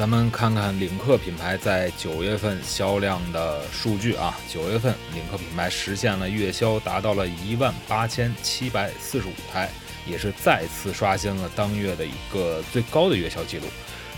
咱们看看领克品牌在九月份销量的数据啊，九月份领克品牌实现了月销达到了一万八千七百四十五台，也是再次刷新了当月的一个最高的月销记录。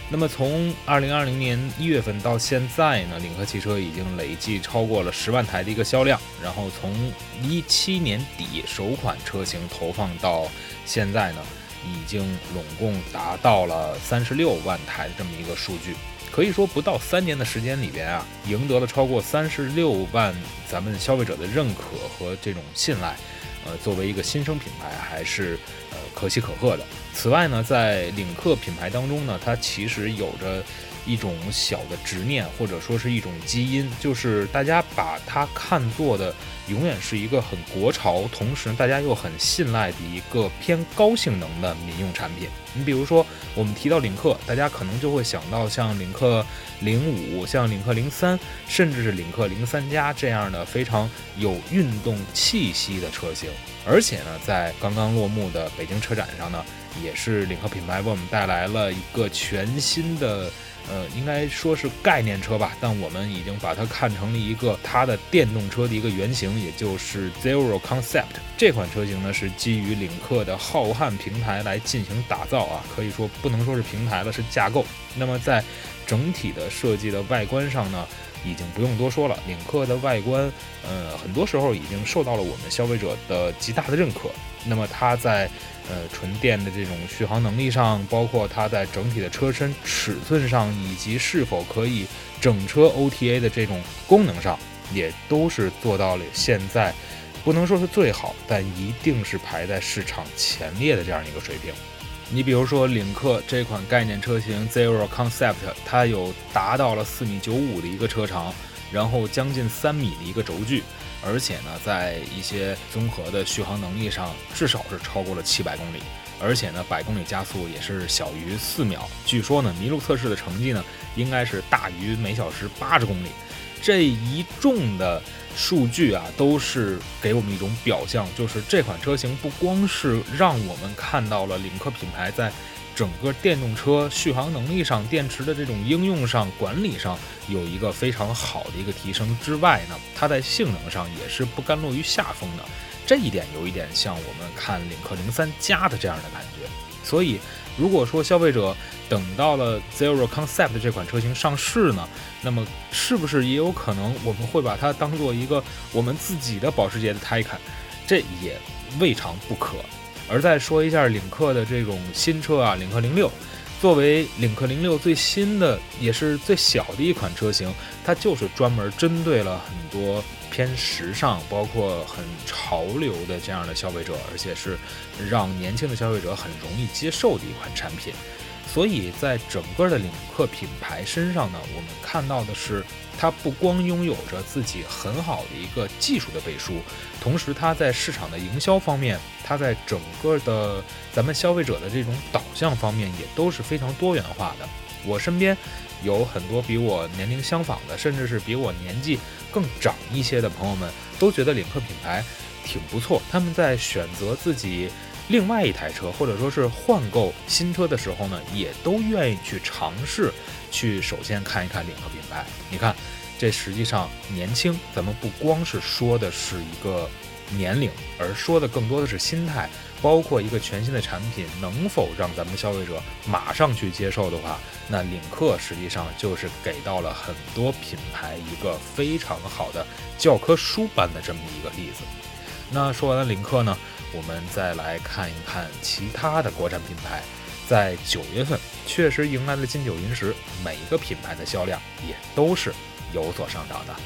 那么从二零二零年一月份到现在呢，领克汽车已经累计超过了十万台的一个销量。然后从一七年底首款车型投放到现在呢。已经拢共达到了三十六万台的这么一个数据，可以说不到三年的时间里边啊，赢得了超过三十六万咱们消费者的认可和这种信赖，呃，作为一个新生品牌还是呃可喜可贺的。此外呢，在领克品牌当中呢，它其实有着。一种小的执念，或者说是一种基因，就是大家把它看作的永远是一个很国潮，同时大家又很信赖的一个偏高性能的民用产品。你比如说，我们提到领克，大家可能就会想到像领克零五、像领克零三，甚至是领克零三加这样的非常有运动气息的车型。而且呢，在刚刚落幕的北京车展上呢，也是领克品牌为我们带来了一个全新的。呃，应该说是概念车吧，但我们已经把它看成了一个它的电动车的一个原型，也就是 Zero Concept 这款车型呢，是基于领克的浩瀚平台来进行打造啊，可以说不能说是平台了，是架构。那么在整体的设计的外观上呢，已经不用多说了，领克的外观，呃，很多时候已经受到了我们消费者的极大的认可。那么它在呃纯电的这种续航能力上，包括它在整体的车身尺寸上，以及是否可以整车 OTA 的这种功能上，也都是做到了现在不能说是最好，但一定是排在市场前列的这样一个水平。你比如说领克这款概念车型 Zero Concept，它有达到了四米九五的一个车长，然后将近三米的一个轴距。而且呢，在一些综合的续航能力上，至少是超过了七百公里，而且呢，百公里加速也是小于四秒。据说呢，麋鹿测试的成绩呢，应该是大于每小时八十公里。这一众的数据啊，都是给我们一种表象，就是这款车型不光是让我们看到了领克品牌在。整个电动车续航能力上、电池的这种应用上、管理上有一个非常好的一个提升之外呢，它在性能上也是不甘落于下风的。这一点有一点像我们看领克零三加的这样的感觉。所以，如果说消费者等到了 Zero Concept 这款车型上市呢，那么是不是也有可能我们会把它当做一个我们自己的保时捷的 Taycan？这也未尝不可。而再说一下领克的这种新车啊，领克零六，作为领克零六最新的也是最小的一款车型，它就是专门针对了很多偏时尚、包括很潮流的这样的消费者，而且是让年轻的消费者很容易接受的一款产品。所以在整个的领克品牌身上呢，我们看到的是，它不光拥有着自己很好的一个技术的背书，同时它在市场的营销方面，它在整个的咱们消费者的这种导向方面也都是非常多元化的。我身边有很多比我年龄相仿的，甚至是比我年纪更长一些的朋友们，都觉得领克品牌挺不错。他们在选择自己。另外一台车，或者说是换购新车的时候呢，也都愿意去尝试，去首先看一看领克品牌。你看，这实际上年轻，咱们不光是说的是一个年龄，而说的更多的是心态，包括一个全新的产品能否让咱们消费者马上去接受的话，那领克实际上就是给到了很多品牌一个非常好的教科书般的这么一个例子。那说完了领克呢？我们再来看一看其他的国产品牌，在九月份确实迎来了金九银十，每一个品牌的销量也都是有所上涨的。